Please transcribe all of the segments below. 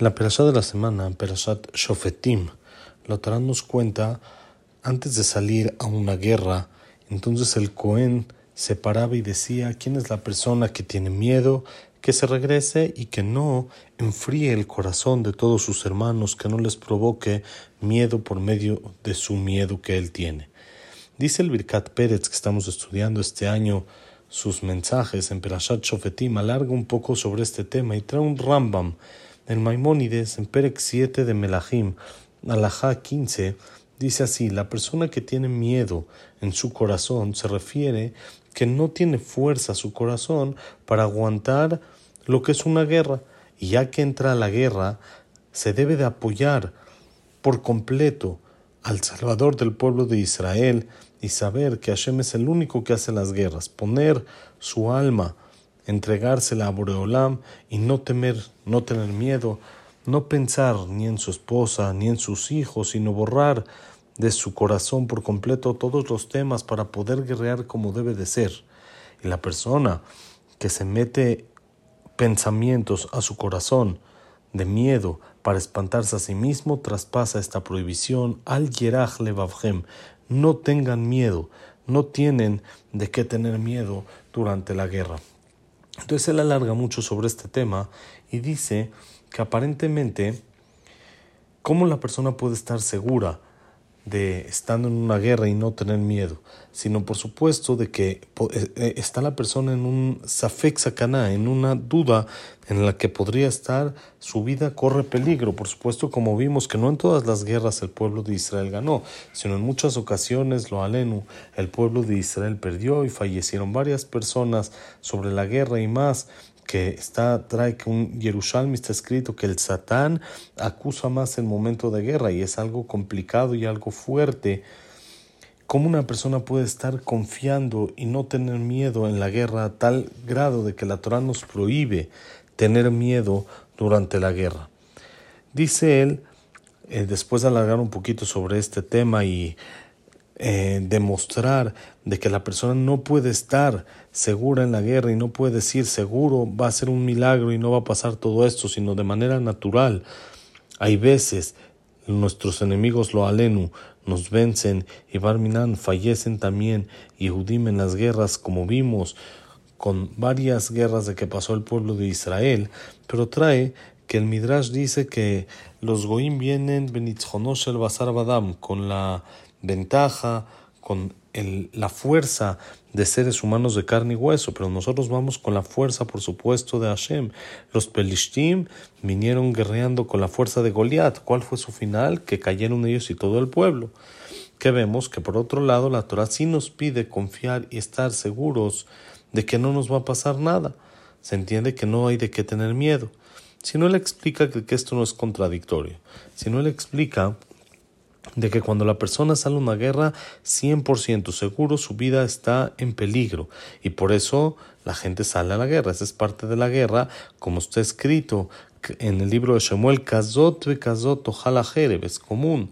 La perashá de la semana, Perashat Shofetim, la Torah nos cuenta, antes de salir a una guerra, entonces el Cohen se paraba y decía quién es la persona que tiene miedo, que se regrese y que no enfríe el corazón de todos sus hermanos, que no les provoque miedo por medio de su miedo que él tiene. Dice el Birkat Pérez que estamos estudiando este año sus mensajes en Perashat Shofetim, alarga un poco sobre este tema y trae un Rambam en Maimónides, en Perek 7 de Melahim, Alajá 15, dice así: La persona que tiene miedo en su corazón se refiere que no tiene fuerza su corazón para aguantar lo que es una guerra, y ya que entra la guerra, se debe de apoyar por completo al Salvador del pueblo de Israel y saber que Hashem es el único que hace las guerras, poner su alma, entregársela a Boreolam y no temer, no tener miedo, no pensar ni en su esposa ni en sus hijos, sino borrar de su corazón por completo todos los temas para poder guerrear como debe de ser. Y la persona que se mete pensamientos a su corazón de miedo para espantarse a sí mismo traspasa esta prohibición al yerach levavhem. No tengan miedo, no tienen de qué tener miedo durante la guerra. Entonces él alarga mucho sobre este tema y dice que aparentemente, ¿cómo la persona puede estar segura de estando en una guerra y no tener miedo? Sino por supuesto de que eh, eh, está la persona en un safek sakana, en una duda en la que podría estar su vida corre peligro. Por supuesto, como vimos que no en todas las guerras el pueblo de Israel ganó, sino en muchas ocasiones lo alenu, el pueblo de Israel perdió y fallecieron varias personas sobre la guerra y más que está, trae que un Jerusalén está escrito que el Satán acusa más el momento de guerra y es algo complicado y algo fuerte. ¿Cómo una persona puede estar confiando y no tener miedo en la guerra a tal grado de que la Torah nos prohíbe tener miedo durante la guerra? Dice él, eh, después de alargar un poquito sobre este tema y eh, demostrar de que la persona no puede estar segura en la guerra y no puede decir seguro va a ser un milagro y no va a pasar todo esto, sino de manera natural. Hay veces nuestros enemigos lo alenu nos vencen y Barminan fallecen también y Judim en las guerras como vimos con varias guerras de que pasó el pueblo de Israel, pero trae que el Midrash dice que los Goim vienen Benitzhonosh el Basar Badam con la ventaja, con la fuerza de seres humanos de carne y hueso, pero nosotros vamos con la fuerza, por supuesto, de Hashem. Los Pelishtim vinieron guerreando con la fuerza de Goliat. ¿Cuál fue su final? Que cayeron ellos y todo el pueblo. Que vemos que por otro lado la Torah sí nos pide confiar y estar seguros de que no nos va a pasar nada. Se entiende que no hay de qué tener miedo. Si no le explica que, que esto no es contradictorio, si no le explica de que cuando la persona sale a una guerra, 100% seguro su vida está en peligro y por eso la gente sale a la guerra. Esa es parte de la guerra, como está escrito en el libro de Shemuel, Kazot ve Kazot ojalá es común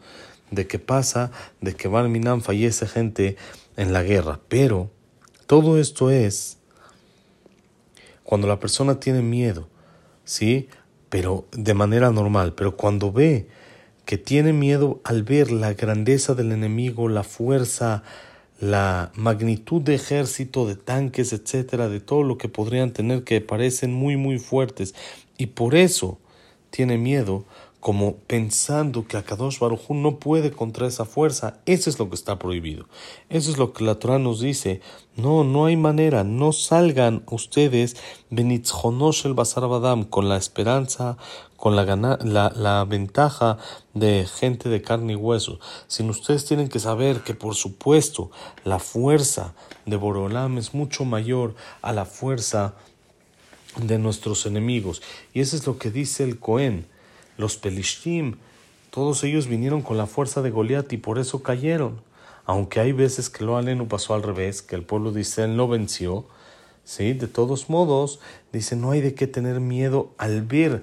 de que pasa, de que Barminan fallece gente en la guerra. Pero todo esto es cuando la persona tiene miedo, ¿sí? Pero de manera normal, pero cuando ve que tiene miedo al ver la grandeza del enemigo, la fuerza, la magnitud de ejército, de tanques, etcétera, de todo lo que podrían tener que parecen muy muy fuertes. Y por eso tiene miedo como pensando que Akadosh Baruj no puede contra esa fuerza, eso es lo que está prohibido. Eso es lo que la Torah nos dice. No, no hay manera, no salgan ustedes benitzhonosh el basar badam con la esperanza, con la, la, la ventaja de gente de carne y hueso, sino ustedes tienen que saber que por supuesto la fuerza de Borolam es mucho mayor a la fuerza de nuestros enemigos. Y eso es lo que dice el Cohen los Pelishtim, todos ellos vinieron con la fuerza de Goliat y por eso cayeron. Aunque hay veces que lo aleno pasó al revés, que el pueblo de Israel no venció, ¿sí? de todos modos, dice, no hay de qué tener miedo al ver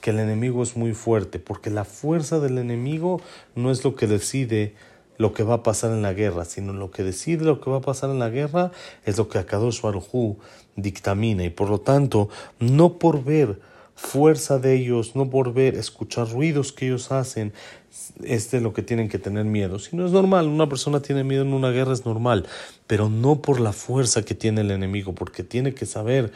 que el enemigo es muy fuerte, porque la fuerza del enemigo no es lo que decide lo que va a pasar en la guerra, sino lo que decide lo que va a pasar en la guerra es lo que Akadosh Baruj dictamina, y por lo tanto, no por ver fuerza de ellos, no por ver, escuchar ruidos que ellos hacen, es de lo que tienen que tener miedo. Si no es normal, una persona tiene miedo en una guerra es normal, pero no por la fuerza que tiene el enemigo, porque tiene que saber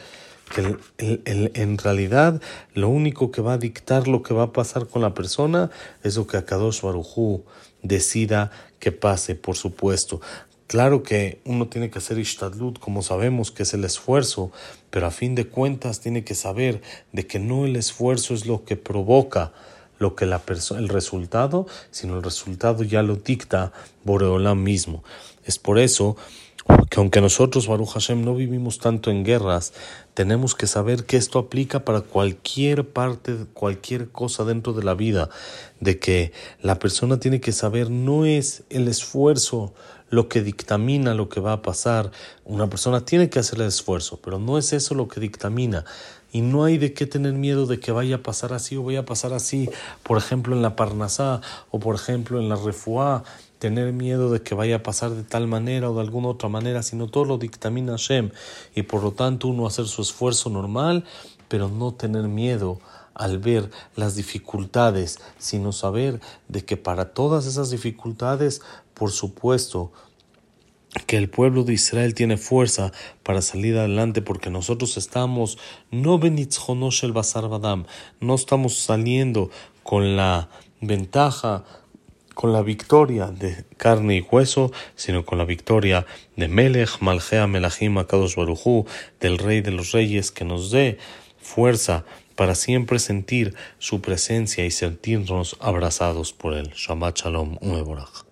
que en realidad lo único que va a dictar lo que va a pasar con la persona es lo que Akadosh Barujú decida que pase, por supuesto. Claro que uno tiene que hacer ishtadlut, como sabemos que es el esfuerzo, pero a fin de cuentas tiene que saber de que no el esfuerzo es lo que provoca lo que la el resultado, sino el resultado ya lo dicta Boreolam mismo. Es por eso que aunque nosotros, Baruch Hashem, no vivimos tanto en guerras, tenemos que saber que esto aplica para cualquier parte, cualquier cosa dentro de la vida, de que la persona tiene que saber no es el esfuerzo lo que dictamina lo que va a pasar. Una persona tiene que hacer el esfuerzo, pero no es eso lo que dictamina. Y no hay de qué tener miedo de que vaya a pasar así o vaya a pasar así, por ejemplo en la Parnasá o por ejemplo en la Refuá, tener miedo de que vaya a pasar de tal manera o de alguna otra manera, sino todo lo dictamina Hashem y por lo tanto uno hacer su esfuerzo normal, pero no tener miedo al ver las dificultades, sino saber de que para todas esas dificultades, por supuesto, que el pueblo de Israel tiene fuerza para salir adelante porque nosotros estamos no el basar badam, no estamos saliendo con la ventaja con la victoria de carne y hueso, sino con la victoria de Melech, Malchea, Melachim, Akadosh Barujú, del Rey de los Reyes, que nos dé fuerza para siempre sentir su presencia y sentirnos abrazados por él. Shabbat Shalom, Ueborach.